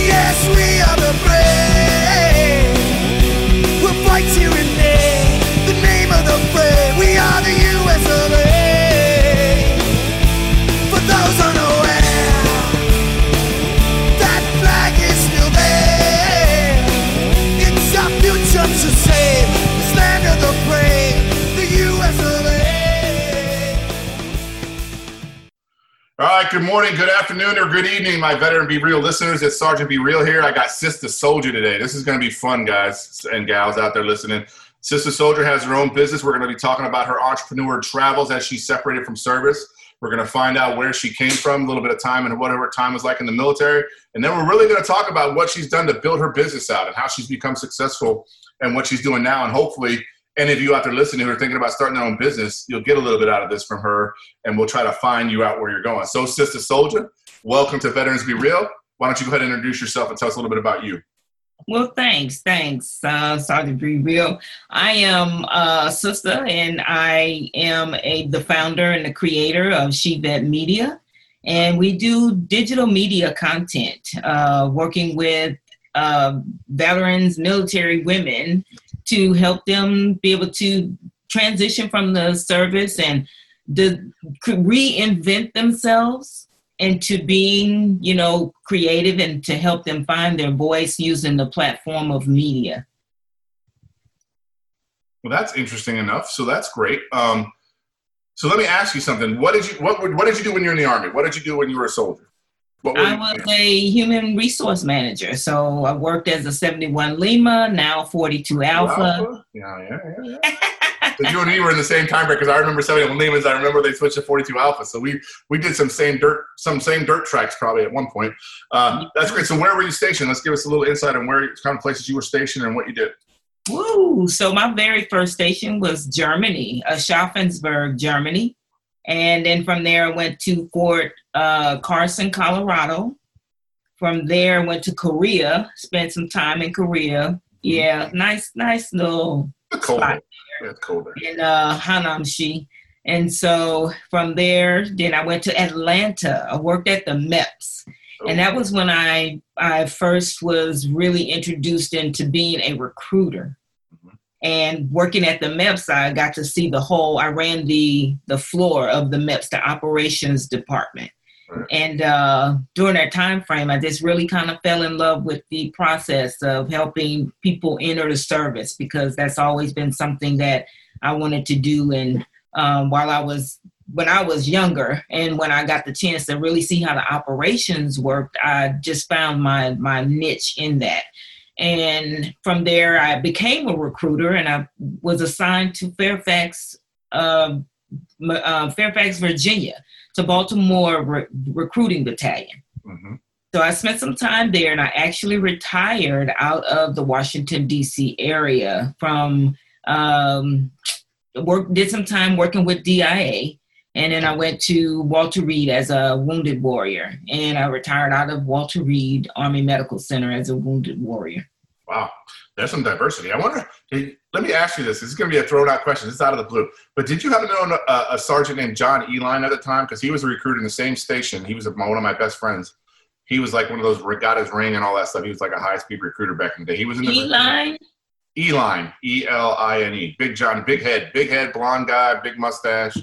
Yes, we are the prayer We fight you in day the name of the prayer we are the US of A. All right, good morning, good afternoon, or good evening, my veteran Be Real listeners. It's Sergeant Be Real here. I got Sister Soldier today. This is going to be fun, guys and gals out there listening. Sister Soldier has her own business. We're going to be talking about her entrepreneur travels as she separated from service. We're going to find out where she came from, a little bit of time, and whatever time was like in the military. And then we're really going to talk about what she's done to build her business out and how she's become successful and what she's doing now. And hopefully, any of you out there listening who are thinking about starting their own business, you'll get a little bit out of this from her, and we'll try to find you out where you're going. So, Sister Soldier, welcome to Veterans Be Real. Why don't you go ahead and introduce yourself and tell us a little bit about you? Well, thanks, thanks, uh, Sergeant Be Real. I am a sister, and I am a the founder and the creator of She Vet Media, and we do digital media content, uh, working with uh, veterans, military women, to help them be able to transition from the service and the, reinvent themselves into being, you know, creative and to help them find their voice using the platform of media. Well, that's interesting enough. So that's great. Um, so let me ask you something. What did you what, what did you do when you were in the army? What did you do when you were a soldier? I was doing? a human resource manager. So I worked as a 71 Lima, now 42 Alpha. Yeah, yeah, yeah. yeah. so you and me were in the same time because I remember 71 Limas. I remember they switched to 42 Alpha. So we we did some same dirt some same dirt tracks probably at one point. Uh, that's great. So where were you stationed? Let's give us a little insight on where kind of places you were stationed and what you did. Woo! So my very first station was Germany, Aschaffenburg, Germany. And then from there, I went to Fort uh, Carson, Colorado. From there, went to Korea, spent some time in Korea. Yeah, nice, nice little It's cold. Spot. Yeah, it's cold there. in uh, Hanamshi. And so from there, then I went to Atlanta. I worked at the MEPS. And that was when I, I first was really introduced into being a recruiter. Mhm. And working at the MEPS, I got to see the whole, I ran the, the floor of the MEPS, the operations department. And uh, during that time frame, I just really kind of fell in love with the process of helping people enter the service because that's always been something that I wanted to do. And um, while I was when I was younger, and when I got the chance to really see how the operations worked, I just found my my niche in that. And from there, I became a recruiter, and I was assigned to Fairfax, m- uh, Fairfax, Virginia, to Baltimore Re- Recruiting Battalion. Mhm. So I spent some time there, and I actually retired out of the Washington D.C. area from um, work. Did some time working with DIA, and then I went to Walter Reed as a wounded warrior, and I retired out of Walter Reed Army Medical Center as a wounded warrior. Wow, there's some diversity. I wonder. did- let me ask you this. This is going to be a thrown out question. This is out of the blue. But did you happen to know a, a sergeant named John Eline at the time? Because he was a recruit in the same station. He was my, one of my best friends. He was like one of those regattas ring and all that stuff. He was like a high speed recruiter back in the day. He was in the Eline, Eline, E L I N E. Big John, big head, big head, blonde guy, big mustache.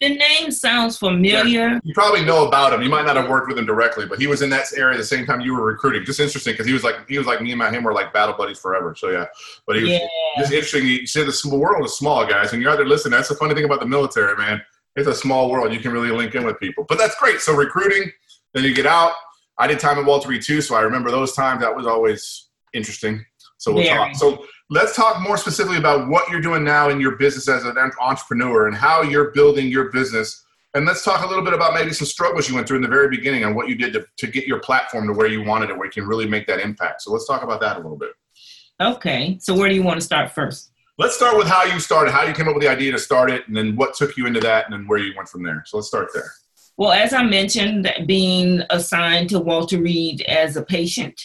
The name sounds familiar. You probably know about him. You might not have worked with him directly, but he was in that area the same time you were recruiting. Just interesting because he was like he was like me and my him were like battle buddies forever. So yeah, but he was Yeah. just interesting. You said the small world is small, guys, and you're out there listening. That's the funny thing about the military, man. It's a small world. You can really link in with people, but that's great. So recruiting, then you get out. I did time at Walter Reed too, so I remember those times. That was always interesting. So we'll Very. talk. So let's talk more specifically about what you're doing now in your business as an entrepreneur and how you're building your business And let's talk a little bit about maybe some struggles you went through in the very beginning and what you did to, to get your platform to where you wanted it, where you can really make that impact. So let's talk about that a little bit. Okay. So where do you want to start first? Let's start with how you started, how you came up with the idea to start it, and then what took you into that, and then where you went from there. So let's start there. Well, as I mentioned, being assigned to Walter Reed as a patient,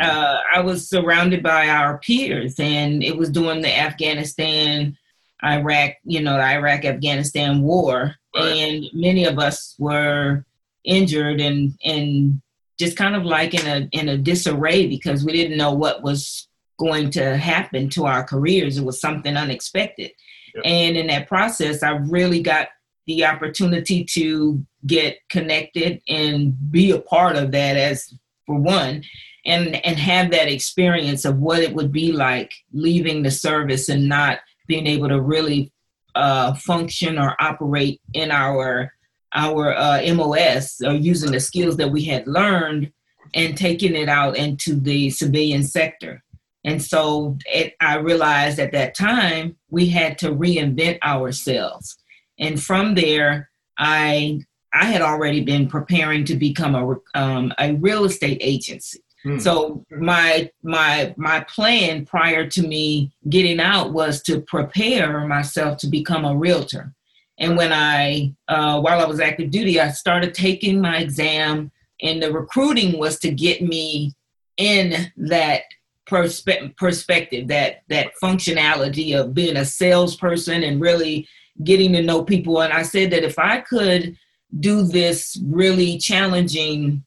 uh, I was surrounded by our peers, and it was during the Afghanistan, Iraq, you know, the Iraq Afghanistan war, Right. and many of us were injured and and just kind of like in a in a disarray because we didn't know what was going to happen to our careers. It was something unexpected, Yep. and in that process, I really got the opportunity to get connected and be a part of that as for one and and have that experience of what it would be like leaving the service and not being able to really uh, function or operate in our our uh, MOS or using the skills that we had learned and taking it out into the civilian sector. And so it, I realized at that time we had to reinvent ourselves. And from there, I I had already been preparing to become a um, a real estate agency. Hmm. So my my my plan prior to me getting out was to prepare myself to become a realtor. And when I uh, while I was active duty, I started taking my exam, and the recruiting was to get me in that perspe- perspective, that that functionality of being a salesperson and really getting to know people. And I said that if I could do this really challenging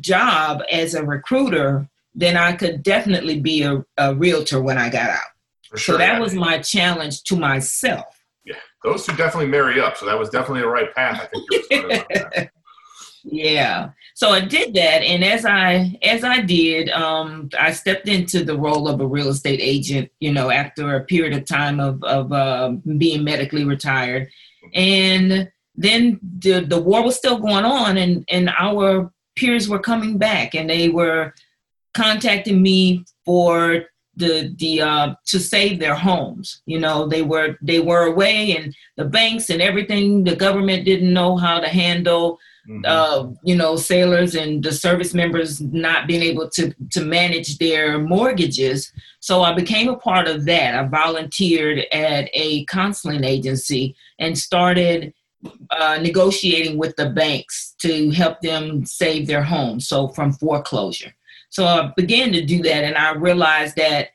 job as a recruiter, then I could definitely be a, a realtor when I got out. For So that yeah. was my challenge to myself. Yeah, those two definitely marry up. So that was definitely the right path. I think you were started on that. Yeah. So I did that, and as I as I did, um, I stepped into the role of a real estate agent. You know, after a period of time of of uh, being medically retired, and then the the war was still going on, and and our peers were coming back, and they were contacting me for the the uh, to save their homes. You know, they were they were away, and the banks and everything. The government didn't know how to handle Mhm. uh, you know, sailors and the service members not being able to to manage their mortgages. So I became a part of that. I volunteered at a counseling agency and started uh, negotiating with the banks to help them save their homes. So from foreclosure. So I began to do that, and I realized that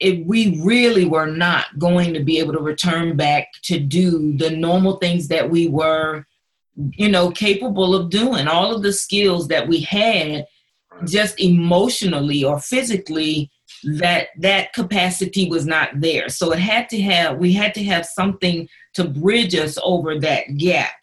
if we really were not going to be able to return back to do the normal things that we were you know capable of doing all of the skills that we had just emotionally or physically that that capacity was not there so it had to have we had to have something to bridge us over that gap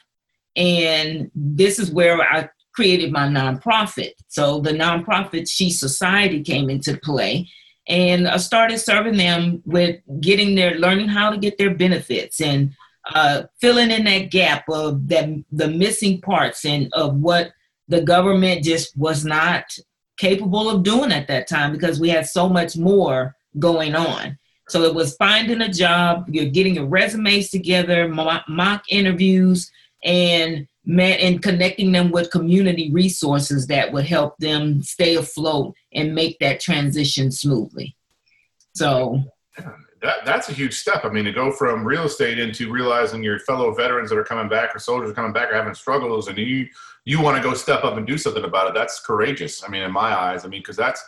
and this is where i created my nonprofit so the nonprofit she society came into play and i started serving them with getting their learning how to get their benefits and uh, filling in that gap of that the missing parts and of what the government just was not capable of doing at that time because we had so much more going on. So it was finding a job, you're getting your resumes together, mock, interviews, and met and connecting them with community resources that would help them stay afloat and make that transition smoothly. So that, that's a huge step. I mean, to go from real estate into realizing your fellow veterans that are coming back or soldiers coming back are having struggles, and you you want to go step up and do something about it. That's courageous. I mean, in my eyes, I mean, because that's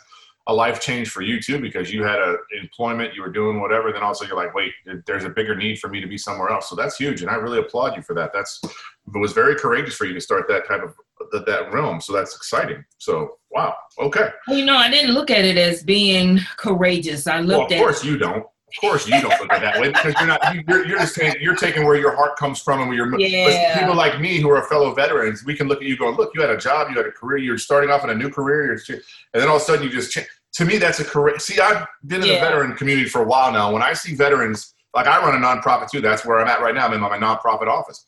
a life change for you too, because you had a employment, you were doing whatever. Then also you're like, wait, there's a bigger need for me to be somewhere else. So that's huge, and I really applaud you for that. That's it was very courageous for you to start that type of that, that realm. So that's exciting. So wow, okay. Well, you know, I didn't look at it as being courageous. I Well, looked of at course you don't. Of course you don't look at it that way because you're not. You're, you're just taking, you're taking where your heart comes from and where your. Yeah. People like me who are fellow veterans, we can look at you going, look, you had a job, you had a career, you're starting off in a new career, you're, and then all of a sudden you just change. To me, that's a career. See, I've been in the veteran community for a while now. When I see veterans, like I run a nonprofit too. That's where I'm at right now. I'm in my nonprofit office.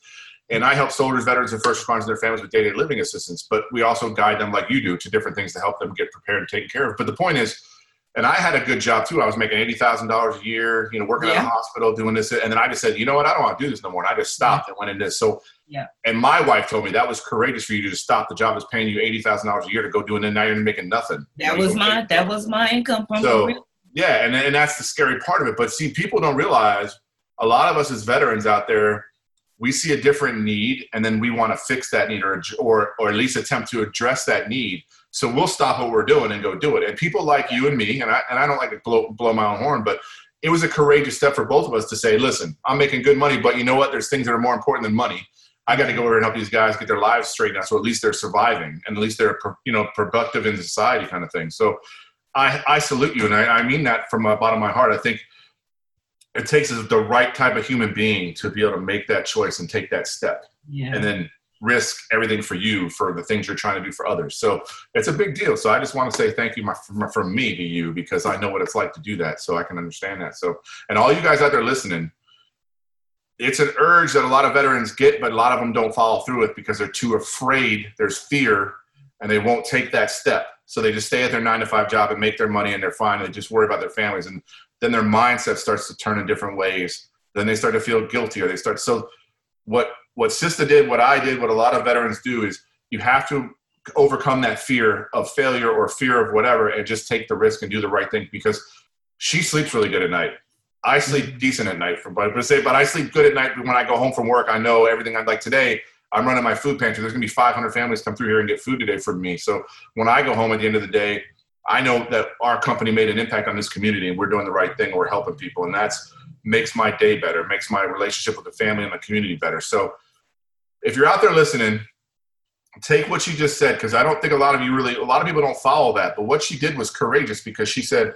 And I help soldiers, veterans, and first responders and their families with day-to-day living assistance. But we also guide them, like you do, to different things to help them get prepared and taken care of. But the point is, and I had a good job too. I was making eighty thousand dollars a year, you know, working at Yeah. a hospital, doing this, and then I just said, you know what, I don't want to do this no more. And I just stopped and went into this. So, Yeah. And my wife told me that was courageous for you to just stop the job that's paying you eighty thousand dollars a year to go do it, and now you're making nothing. You That know, was my that was my income from So- yeah, and and that's the scary part of it. But see, people don't realize a lot of us as veterans out there, we see a different need, and then we want to fix that need or or or at least attempt to address that need. So we'll stop what we're doing and go do it. And people like you and me, and I and I don't like to blow blow my own horn, but it was a courageous step for both of us to say, listen, I'm making good money, but you know what? There's things that are more important than money. I got to go over and help these guys get their lives straightened out, so at least they're surviving, and at least they're you know productive in society, kind of thing. So I, I salute you, and I, I mean that from the bottom of my heart. I think it takes the right type of human being to be able to make that choice and take that step, yeah. and then risk everything for you for the things you're trying to do for others. So it's a big deal. So I just want to say thank you my, from, from me to you because I know what it's like to do that, so I can understand that. So and all you guys out there listening, it's an urge that a lot of veterans get, but a lot of them don't follow through with because they're too afraid. There's fear, and they won't take that step. So they just stay at their nine to five job and make their money, and they're fine. And They just worry about their families, and then their mindset starts to turn in different ways. Then they start to feel guilty, or they start. So what what Sista did, what I did, what a lot of veterans do is you have to overcome that fear of failure or fear of whatever, and just take the risk and do the right thing because she sleeps really good at night. I sleep mm-hmm. decent at night, from but but say, but I sleep good at night when I go home from work. I know everything I'd like today. I'm running my food pantry. There's gonna be 500 families come through here and get food today from me. So when I go home at the end of the day, I know that our company made an impact on this community and we're doing the right thing. We're helping people, and that's makes my day better, makes my relationship with the family and the community better. So if you're out there listening, take what she just said because I don't think a lot of you really, a lot of people don't follow that. But what she did was courageous because she said,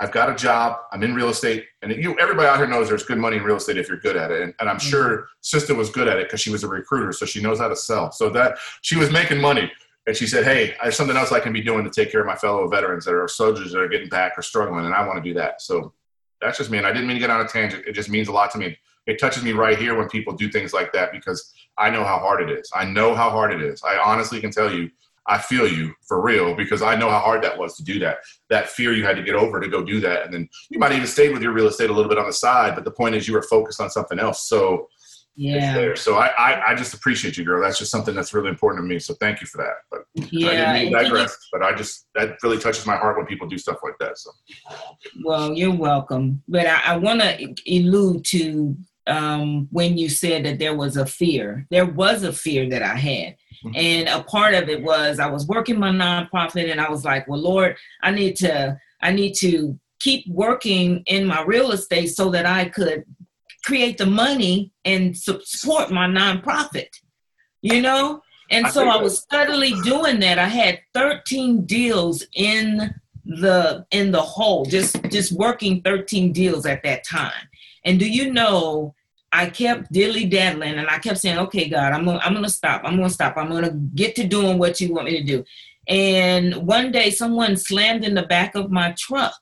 I've got a job. I'm in real estate, and you. Everybody out here knows there's good money in real estate if you're good at it. And, and I'm mm-hmm. sure Sister was good at it because she was a recruiter, so she knows how to sell. So that she was making money, and she said, "Hey, there's something else I can be doing to take care of my fellow veterans that are soldiers that are getting back or struggling, and I want to do that." So that's just me, and I didn't mean to get on a tangent. It just means a lot to me. It touches me right here when people do things like that because I know how hard it is. I know how hard it is. I honestly can tell you, I feel you for real because I know how hard that was to do that. That fear you had to get over to go do that. And then you might even stay with your real estate a little bit on the side, but the point is you were focused on something else. So yeah. there. So I, I, I just appreciate you, girl. That's just something that's really important to me. So thank you for that. But I Yeah. didn't mean to and can you- digress, but I just, that really touches my heart when people do stuff like that. So Well, you're welcome. But I, I want to allude to um, when you said that there was a fear. There was a fear that I had. Mhm. And a part of it was I was working my nonprofit and I was like, well, Lord, I need to, I need to keep working in my real estate so that I could create the money and support my nonprofit, you know? And I so I was steadily doing that. I had 13 deals in the in the hole, just just working 13 deals at that time. And do you know I kept dilly daddling and I kept saying, okay, God, I'm gonna, I'm gonna stop. I'm gonna stop. I'm gonna get to doing what you want me to do. And one day someone slammed in the back of my truck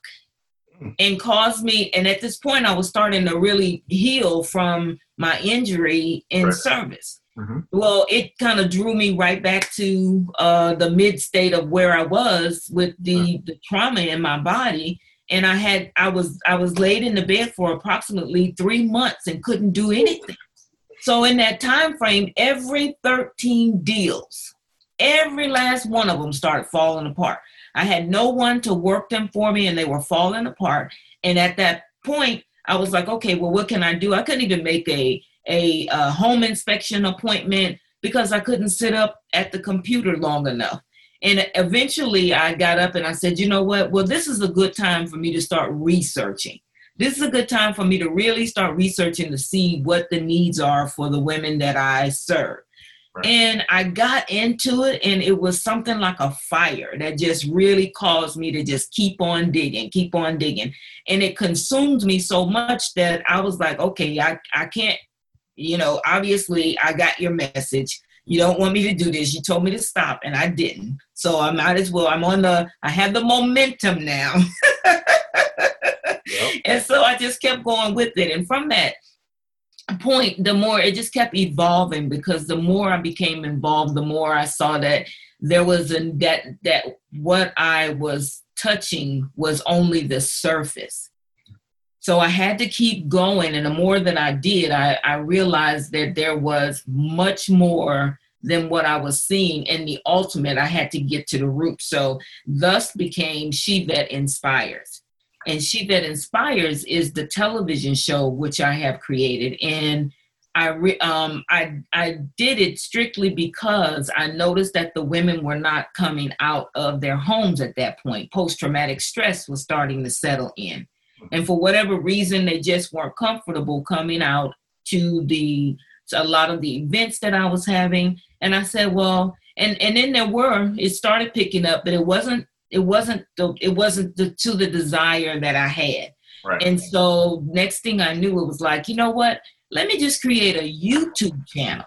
Hmm. and caused me, and at this point I was starting to really heal from my injury in Right. service. Mhm. Well, it kind of drew me right back to uh, the mid state of where I was with the, the trauma in my body and I had I was I was laid in the bed for approximately three months and couldn't do anything. So in that time frame, every 13 deals, every last one of them started falling apart. I had no one to work them for me and they were falling apart. And at that point, I was like, okay, well, what can I do? I couldn't even make a a, uh home inspection appointment because I couldn't sit up at the computer long enough. And eventually I got up and I said, you know what? Well, this is a good time for me to start researching. This is a good time for me to really start researching to see what the needs are for the women that I serve. Right. And I got into it, and it was something like a fire that just really caused me to just keep on digging, keep on digging. And it consumed me so much that I was like, okay, I, I can't, you know, obviously I got your message you don't want me to do this. You told me to stop, and I didn't. So I might as well. I'm on the. I have the momentum now, Yep. and so I just kept going with it. And from that point, the more it just kept evolving because the more I became involved, the more I saw that there was a that that what I was touching was only the surface. So I had to keep going. And the more that I did, I, I realized that there was much more than what I was seeing. And the ultimate, I had to get to the root. So thus became She That Inspires. And She That Inspires is the television show which I have created. And I re, um, I I did it strictly because I noticed that the women were not coming out of their homes at that point. Post traumatic stress was starting to settle in, and for whatever reason, they just weren't comfortable coming out to the a lot of the events that I was having. And I said, well, and and then there were it started picking up, but it wasn't it wasn't the it wasn't the to the desire that I had. Right. And so next thing I knew, it was like, you know what? let me just create a YouTube channel.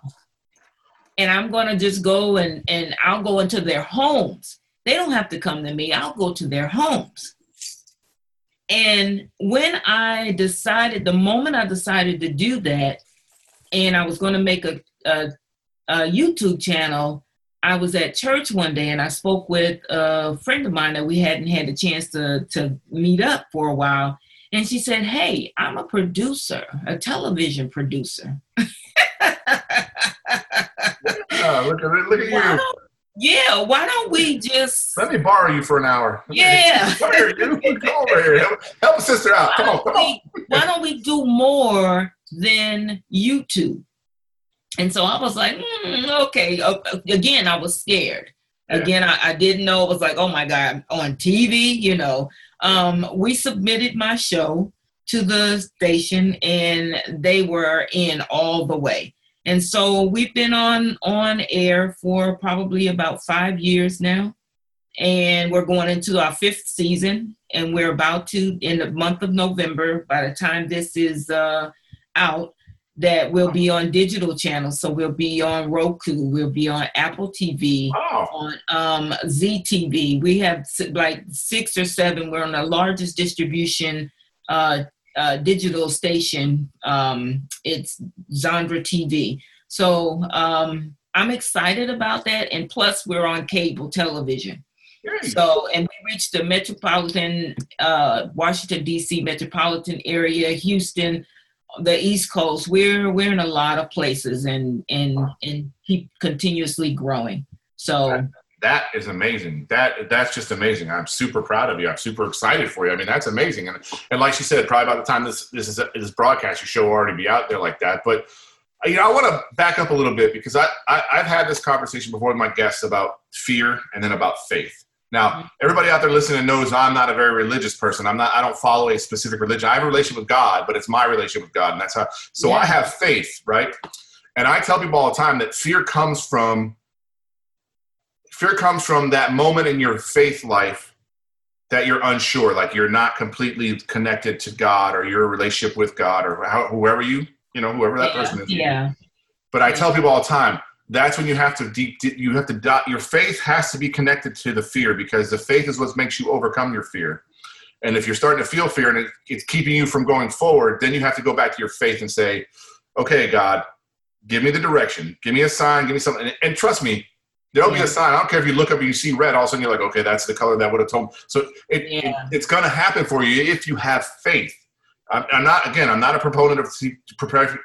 And I'm going to just go and, and I'll go into their homes. They don't have to come to me, I'll go to their homes. And when I decided, the moment I decided to do that, and I was going to make a, a, a YouTube channel, I was at church one day and I spoke with a friend of mine that we hadn't had a chance to, to meet up for a while. And she said, Hey, I'm a producer, a television producer. yeah, look at, look at you. Yeah, why don't we just Let me borrow you for an hour. Yeah. Come here, you. Come over here. Help, help a sister out. why Come on, don't come on. we, why don't we do more than YouTube? And so I was like, "Hmm, okay. Uh, Again, I was scared. Again, I, I didn't know. It was like, oh my God, on TV, you know. Um, we submitted my show to the station and they were in all the way. And so we've been on on air for probably about five years now. And we're going into our fifth season, and we're about to in the month of November. By the time this is uh, out, that we'll be on digital channels. So we'll be on Roku, we'll be on Apple TV, Oh, on um, ZTV. We have like six or seven. We're on the largest distribution uh, uh, digital station. Um, it's Zandra TV. So um, I'm excited about that. And plus, we're on cable television. So, and we reached the metropolitan, uh, Washington D.C. metropolitan area, Houston, the East Coast. We're we're in a lot of places and and and keep continuously growing. So that is amazing. That that's just amazing. I'm super proud of you. I'm super excited for you. I mean, that's amazing. And and like she said, probably by the time this this is this broadcast, your show will already be out there like that. But you know, I want to back up a little bit because I, I I've had this conversation before with my guests about fear and then about faith. Now, mm-hmm. everybody out there listening knows I'm not a very religious person. I'm not. I don't follow a specific religion. I have a relationship with God, but it's my relationship with God, and that's how. So I have faith, right? And I tell people all the time that fear comes from fear comes from that moment in your faith life that you're unsure, like you're not completely connected to God or your relationship with God or how, whoever you, you know, whoever that yeah, person is. yeah, But I tell people all the time, that's when you have to deep, you have to dot, your faith has to be connected to the fear because the faith is what makes you overcome your fear. And if you're starting to feel fear and it, it's keeping you from going forward, then you have to go back to your faith and say, okay, God, give me the direction, give me a sign, give me something. And, and trust me, there'll be a sign. I don't care if you look up and you see red, all of a sudden you're like, okay, that's the color that would have told me. So it, it- it's going to happen for you if you have faith. I'm, I'm not, again, I'm not a proponent of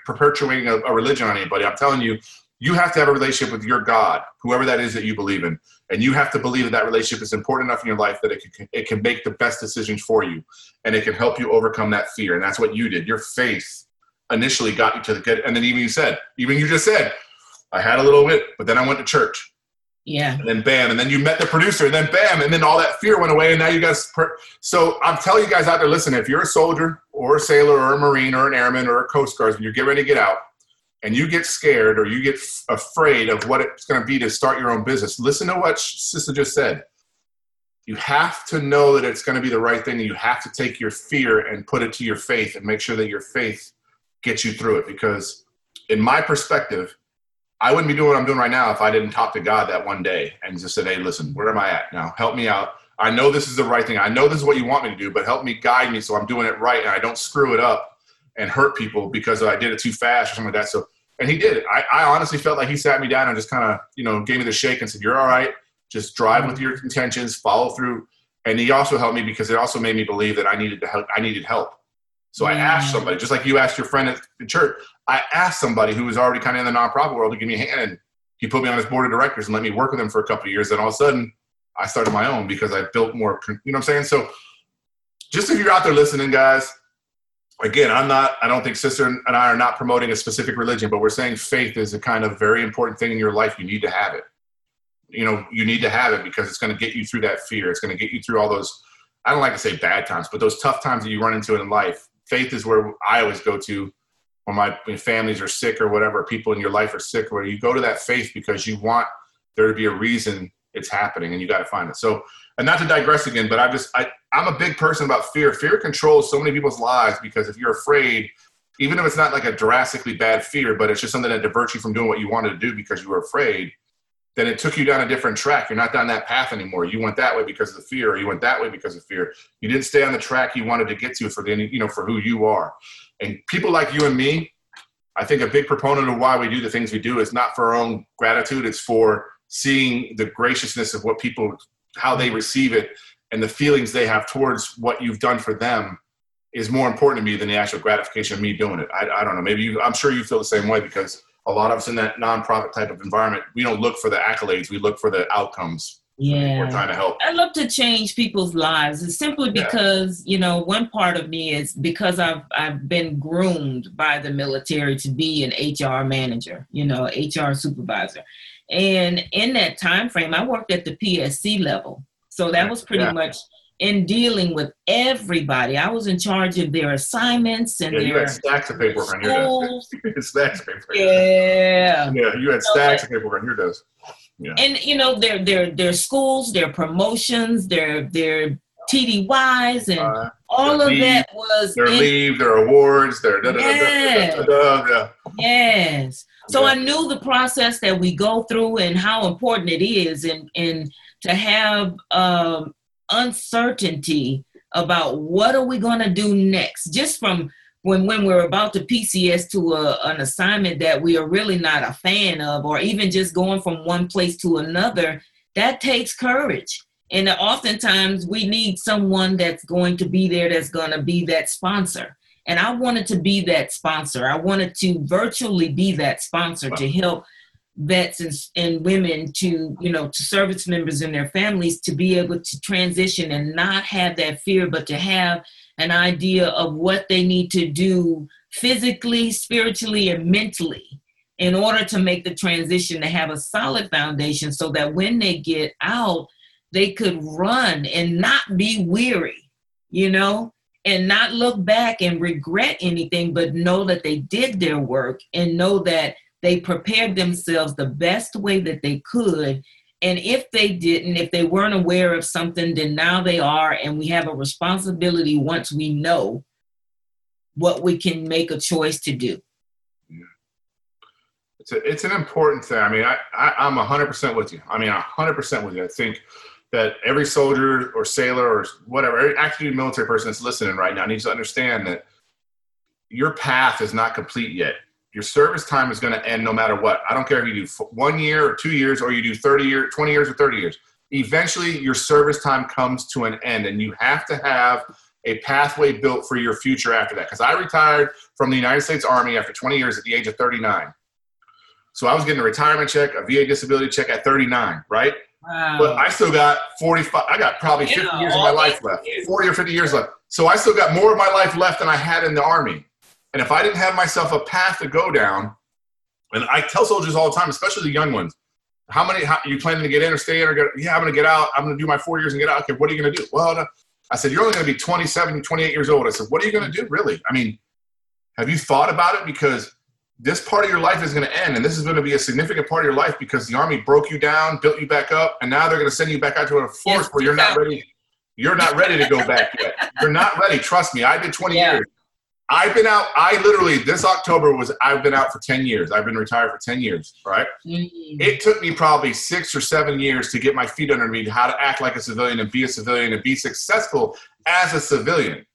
perpetuating a, a religion on anybody. I'm telling you, you have to have a relationship with your God, whoever that is that you believe in. And you have to believe that that relationship is important enough in your life that it can, it can make the best decisions for you and it can help you overcome that fear. And that's what you did. Your faith initially got you to the good. And then even you said, even you just said, I had a little bit, but then I went to church yeah, and then bam, and then you met the producer, and then bam, and then all that fear went away, and now you guys. Per- so I'm telling you guys out there, listen, if you're a soldier or a sailor or a marine or an airman or a coast guard, when you get ready to get out, and you get scared or you get f- afraid of what it's going to be to start your own business, listen to what Sister just said. You have to know that it's going to be the right thing, and you have to take your fear and put it to your faith, and make sure that your faith gets you through it. Because, in my perspective, I wouldn't be doing what I'm doing right now if I didn't talk to God that one day and just said, "Hey, listen, where am I at now? Help me out. I know this is the right thing. I know this is what you want me to do, but help me guide me so I'm doing it right and I don't screw it up and hurt people because I did it too fast or something like that." So, and he did it. I, I honestly felt like he sat me down and just kind of, you know, gave me the shake and said, "You're all right. Just drive with mm-hmm. your intentions, follow through." and he also helped me because it also made me believe that I needed to help. I needed help. So I asked mm. somebody, just like you asked your friend at the church. I asked somebody who was already kind of in the nonprofit world to give me a hand, and he put me on his board of directors and let me work with him for a couple of years. Then all of a sudden, I started my own because I built more. You know what I'm saying? So, just if you're out there listening, guys, again, I'm not. I don't think sister and I are not promoting a specific religion, but we're saying faith is a kind of very important thing in your life. You need to have it. You know, you need to have it because it's going to get you through that fear. It's going to get you through all those. I don't like to say bad times, but those tough times that you run into in life. Faith is where I always go to when my families are sick or whatever, people in your life are sick, where you go to that faith because you want there to be a reason it's happening and you got to find it. So, and not to digress again, but I'm just, I, I'm a big person about fear. Fear controls so many people's lives because if you're afraid, even if it's not like a drastically bad fear, but it's just something that diverts you from doing what you wanted to do because you were afraid, then it took you down a different track. You're not down that path anymore. You went that way because of the fear, or you went that way because of fear. You didn't stay on the track you wanted to get to for the, you know, for who you are. And people like you and me, I think a big proponent of why we do the things we do is not for our own gratitude. It's for seeing the graciousness of what people, how they receive it, and the feelings they have towards what you've done for them is more important to me than the actual gratification of me doing it. I, I don't know. Maybe you, I'm sure you feel the same way because a lot of us in that nonprofit type of environment, we don't look for the accolades. We look for the outcomes. Yeah. We're trying to help. I love to change people's lives. It's simply Yeah. because, you know, one part of me is because I've I've been groomed by the military to be an HR manager, you know, HR supervisor. And in that time frame, I worked at the PSC level. So that was pretty Yeah. much in dealing with everybody. I was in charge of their assignments and Yeah, you their had stacks of paperwork on your desk. schools. Stacks of paperwork. Yeah. Yeah, you had So, stacks of paperwork on your desk. and you know their their their schools their promotions their their tdys and Uh, all of leave, that was their in- leave, their awards, their da da da da da. yes so Yeah. i knew the process that we go through and how important it is and and to have um uncertainty about what are we going to do next just from when when we're about to PCS to a, an assignment that we are really not a fan of, or even just going from one place to another, that takes courage. And oftentimes we need someone that's going to be there that's going to be that sponsor. And I wanted to be that sponsor. I wanted to virtually be that sponsor to help vets and, and women to, you know, to service members and their families to be able to transition and not have that fear, but to have an idea of what they need to do physically, spiritually, and mentally in order to make the transition to have a solid foundation so that when they get out, they could run and not be weary, you know, and not look back and regret anything, but know that they did their work and know that they prepared themselves the best way that they could and if they didn't, if they weren't aware of something, then now they are. And we have a responsibility once we know what we can make a choice to do. It's, a, it's an important thing. I mean, I, I, I'm 100% with you. I mean, 100% with you. I think that every soldier or sailor or whatever, every active military person that's listening right now needs to understand that your path is not complete yet. Your service time is going to end no matter what. I don't care if you do f- one year or two years or you do 30 years, 20 years or 30 years. Eventually, your service time comes to an end, and you have to have a pathway built for your future after that. Because I retired from the United States Army after 20 years at the age of 39. So I was getting a retirement check, a VA disability check at 39, right? Wow. But I still got 45, I got probably 50 Yeah, years of my life left, 40 or 50 years left. So I still got more of my life left than I had in the Army. And if I didn't have myself a path to go down, and I tell soldiers all the time, especially the young ones, how many, how, you planning to get in or stay in or get, yeah, I'm going to get out. I'm going to do my four years and get out. Okay, what are you going to do? Well, no. I said, you're only going to be 27, 28 years old. I said, what are you going to do really? I mean, have you thought about it? Because this part of your life is going to end, and this is going to be a significant part of your life because the army broke you down, built you back up, and now they're going to send you back out to a force Yes, where you're not ready. You're not ready to go back yet. You're not ready. Trust me. I did 20 Yeah. years. I've been out. I literally this October was. I've been out for 10 years. I've been retired for 10 years. Right. Mm. It took me probably six or seven years to get my feet under me, how to act like a civilian and be a civilian and be successful as a civilian.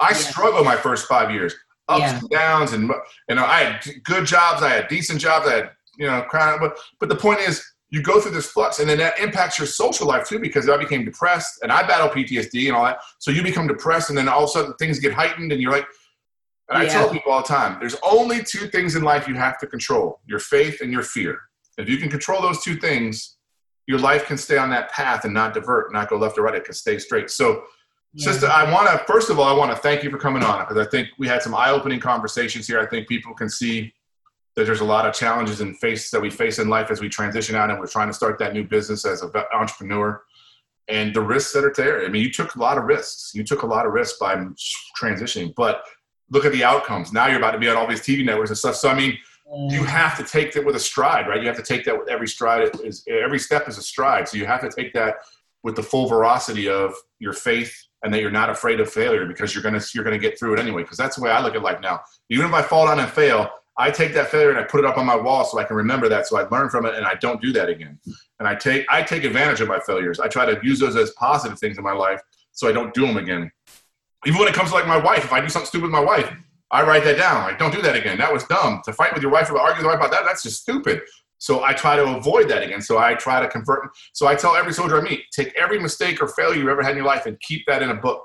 I Yeah. struggled my first five years, ups Yeah. and downs, and you know I had good jobs, I had decent jobs, I had you know, crying, but but the point is, you go through this flux and then that impacts your social life too because I became depressed and I battle PTSD and all that. So you become depressed and then all of a sudden things get heightened and you're like, and I tell people all the time, there's only two things in life you have to control your faith and your fear. If you can control those two things, your life can stay on that path and not divert, not go left or right. It can stay straight. So, Yeah. sister, I want to, first of all, I want to thank you for coming on because I think we had some eye opening conversations here. I think people can see that there's a lot of challenges and face that we face in life as we transition out and we're trying to start that new business as an entrepreneur and the risks that are there. I mean, you took a lot of risks. You took a lot of risks by transitioning, but look at the outcomes. Now you're about to be on all these TV networks and stuff. So, I mean, mm. you have to take that with a stride, right? You have to take that with every stride. Is every step is a stride, so you have to take that with the full veracity of your faith and that you're not afraid of failure because you're gonna you're gonna get through it anyway. Because that's the way I look at life now. Even if I fall down and fail, I take that failure and I put it up on my wall so I can remember that, so I learn from it and I don't do that again. And I take I take advantage of my failures. I try to use those as positive things in my life so I don't do them again. Even when it comes to like my wife, if I do something stupid with my wife, I write that down. Like, don't do that again. That was dumb. To fight with your wife or argue with your wife about that, that's just stupid. So I try to avoid that again. So I try to convert. So I tell every soldier I meet, take every mistake or failure you've ever had in your life and keep that in a book.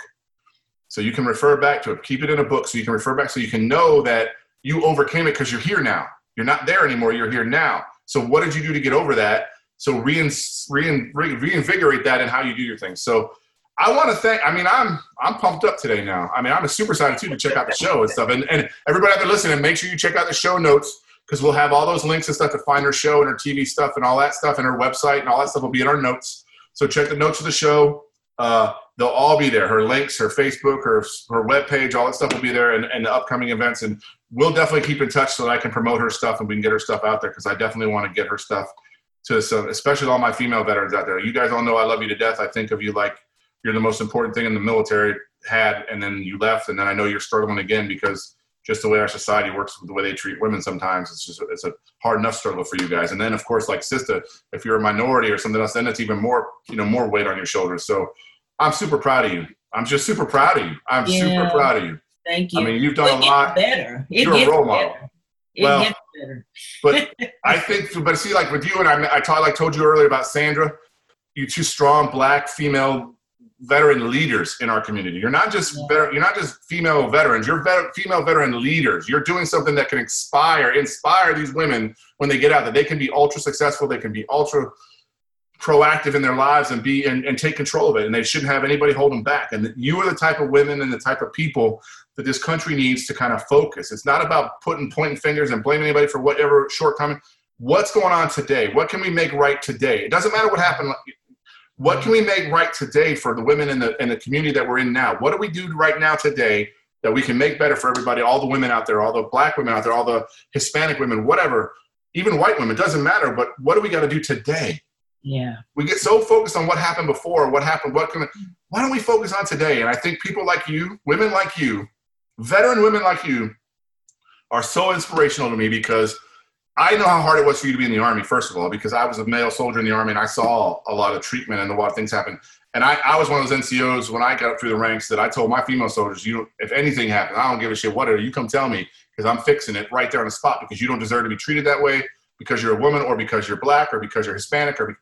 So you can refer back to it. Keep it in a book so you can refer back so you can know that you overcame it because you're here now. You're not there anymore. You're here now. So what did you do to get over that? So rein, rein, reinvigorate that in how you do your things. So I want to thank. I mean, I'm I'm pumped up today now. I mean, I'm super excited too to check out the show and stuff. And and everybody out there listening, make sure you check out the show notes because we'll have all those links and stuff to find her show and her TV stuff and all that stuff and her website and all that stuff will be in our notes. So check the notes of the show. Uh, they'll all be there. Her links, her Facebook, her her webpage, all that stuff will be there, and, and the upcoming events. And we'll definitely keep in touch so that I can promote her stuff and we can get her stuff out there because I definitely want to get her stuff to some, especially all my female veterans out there. You guys all know I love you to death. I think of you like you're the most important thing in the military had, and then you left, and then I know you're struggling again because just the way our society works with the way they treat women sometimes it's just it's a hard enough struggle for you guys and then of course like sister if you're a minority or something else then it's even more you know more weight on your shoulders so i'm super proud of you i'm just super proud of you i'm super proud of you Thank you. i mean you've done it a lot better. It You're a role model. better. It Well, but I think, but see, like with you and I, like told you earlier about Sandra, you two strong black female veteran leaders in our community. You're not just Yeah. veter- you're not just female veterans. You're vet- female veteran leaders. You're doing something that can inspire inspire these women when they get out that they can be ultra successful. They can be ultra proactive in their lives and be and, and take control of it. And they shouldn't have anybody hold them back. And you are the type of women and the type of people that this country needs to kind of focus. It's not about putting pointing fingers and blaming anybody for whatever shortcoming. What's going on today? What can we make right today? It doesn't matter what happened. What can we make right today for the women in the in the community that we're in now? What do we do right now today that we can make better for everybody? All the women out there, all the black women out there, all the Hispanic women, whatever, even white women. Doesn't matter. But what do we got to do today? Yeah. we get so focused on what happened before, what happened, what can. Why don't we focus on today? And I think people like you, women like you, veteran women like you, are so inspirational to me because I know how hard it was for you to be in the army. First of all, because I was a male soldier in the army and I saw a lot of treatment and a lot of things happen. And I, I was one of those NCOs when I got up through the ranks that I told my female soldiers, you, if anything happens, I don't give a shit what it is. You come tell me because I'm fixing it right there on the spot because you don't deserve to be treated that way because you're a woman or because you're black or because you're Hispanic or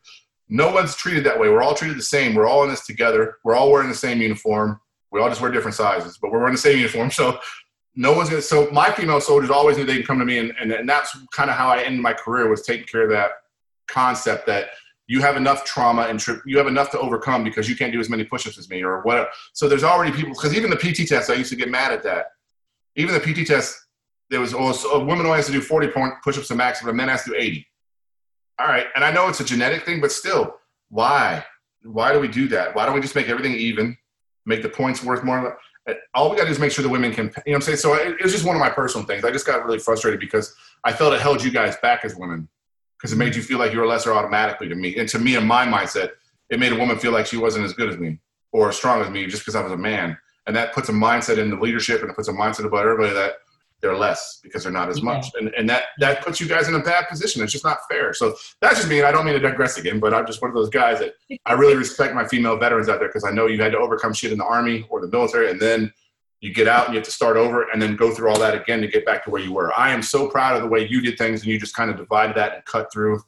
no one's treated that way. We're all treated the same. We're all in this together. We're all wearing the same uniform. We all just wear different sizes, but we're wearing the same uniform. So no one's gonna. So my female soldiers always knew they can come to me, and, and, and that's kind of how I ended my career was taking care of that concept that you have enough trauma and tri- you have enough to overcome because you can't do as many push-ups as me or whatever. So there's already people because even the PT test, I used to get mad at that. Even the PT test, there was also a woman only has to do 40 point push-ups to max, but a man has to do 80. All right, and I know it's a genetic thing, but still, why? Why do we do that? Why don't we just make everything even, make the points worth more? All we got to do is make sure the women can, you know what I'm saying? So it, it was just one of my personal things. I just got really frustrated because I felt it held you guys back as women because it made you feel like you were lesser automatically to me. And to me, in my mindset, it made a woman feel like she wasn't as good as me or as strong as me just because I was a man. And that puts a mindset in the leadership and it puts a mindset about everybody that they're less because they're not as Yeah. much. And, and that, that puts you guys in a bad position. It's just not fair. So that's just me. And I don't mean to digress again, but I'm just one of those guys that I really respect my female veterans out there because I know you had to overcome shit in the army or the military. And then you get out and you have to start over and then go through all that again to get back to where you were. I am so proud of the way you did things and you just kind of divided that and cut through.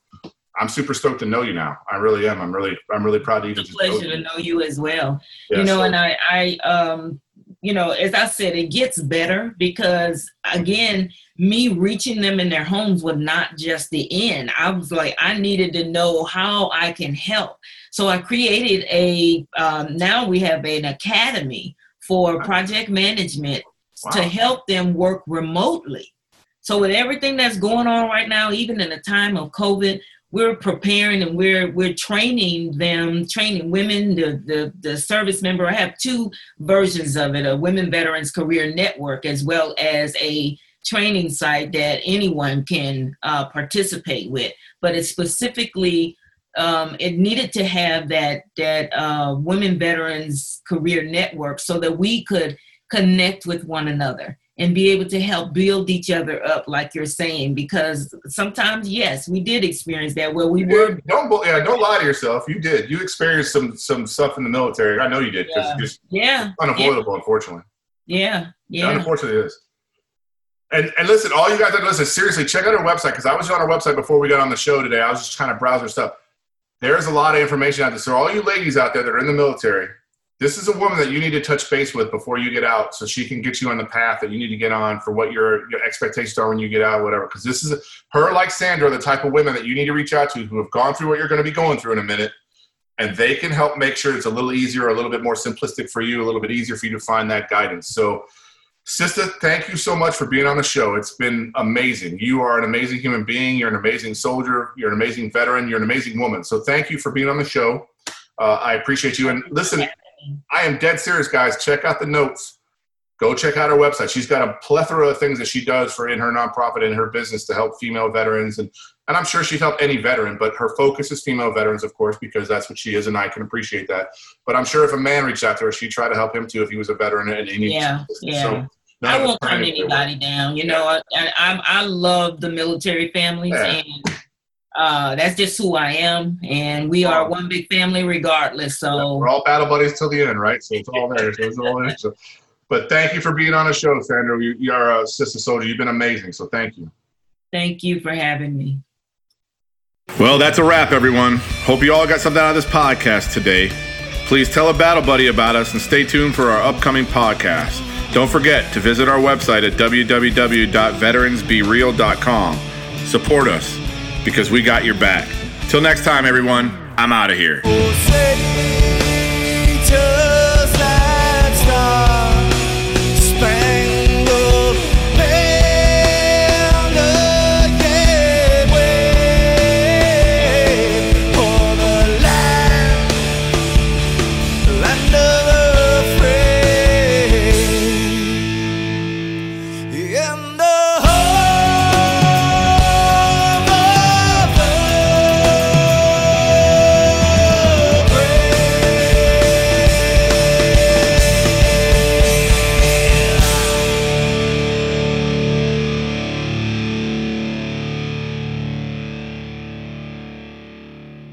I'm super stoked to know you now. I really am. I'm really, I'm really proud to even It's a just know pleasure to know you as well. Yeah, you know, so- and I, I, um, you know, as I said, it gets better because again, me reaching them in their homes was not just the end. I was like, I needed to know how I can help. So I created a. Um, now we have an academy for project management to help them work remotely. So with everything that's going on right now, even in the time of COVID, we're preparing and we're we're training them, training women, the the, the service member. I have two versions of it: a Women Veterans Career Network, as well as a training site that anyone can uh, participate with. But it's specifically um, it needed to have that that uh, Women Veterans Career Network so that we could connect with one another and be able to help build each other up, like you're saying. Because sometimes, yes, we did experience that where we were. Don't yeah, don't lie to yourself. You did. You experienced some some stuff in the military. I know you did Yeah. it's just Yeah, unavoidable, unfortunately. yeah, Yeah. yeah. Unfortunately, it is. And and listen, all you guys that listen, seriously, check out our website because I was on our website before we got on the show today. I was just trying to browse our stuff. There's a lot of information out there. So all you ladies out there that are in the military, this is a woman that you need to touch base with before you get out, so she can get you on the path that you need to get on for what your your expectations are when you get out, whatever. Because this is her, like Sandra, the type of women that you need to reach out to who have gone through what you're going to be going through in a minute, and they can help make sure it's a little easier, a little bit more simplistic for you, a little bit easier for you to find that guidance. So. Sister, thank you so much for being on the show. It's been amazing. You are an amazing human being. You're an amazing soldier. You're an amazing veteran. You're an amazing woman. So thank you for being on the show. Uh, I appreciate you. And listen, I am dead serious, guys. Check out the notes. Go check out her website. She's got a plethora of things that she does for in her nonprofit and her business to help female veterans, and and I'm sure she'd help any veteran, but her focus is female veterans, of course, because that's what she is, and I can appreciate that. But I'm sure if a man reached out to her, she'd try to help him too if he was a veteran and he needs Yeah, yeah. So, I won't turn anybody down. You know, and I, I love the military families, Yeah. and uh, that's just who I am. And we are one big family, regardless. So We're all battle buddies till the end, right? So it's all there. So it's all there. So, but thank you for being on the show, Sandra. You, you are a sister soldier. You've been amazing. So thank you. thank you for having me. Well, that's a wrap, everyone. Hope you all got something out of this podcast today. Please tell a battle buddy about us and stay tuned for our upcoming podcast. Don't forget to visit our website at www.veteransbereal.com. Support us because we got your back. Till next time, everyone, I'm out of here.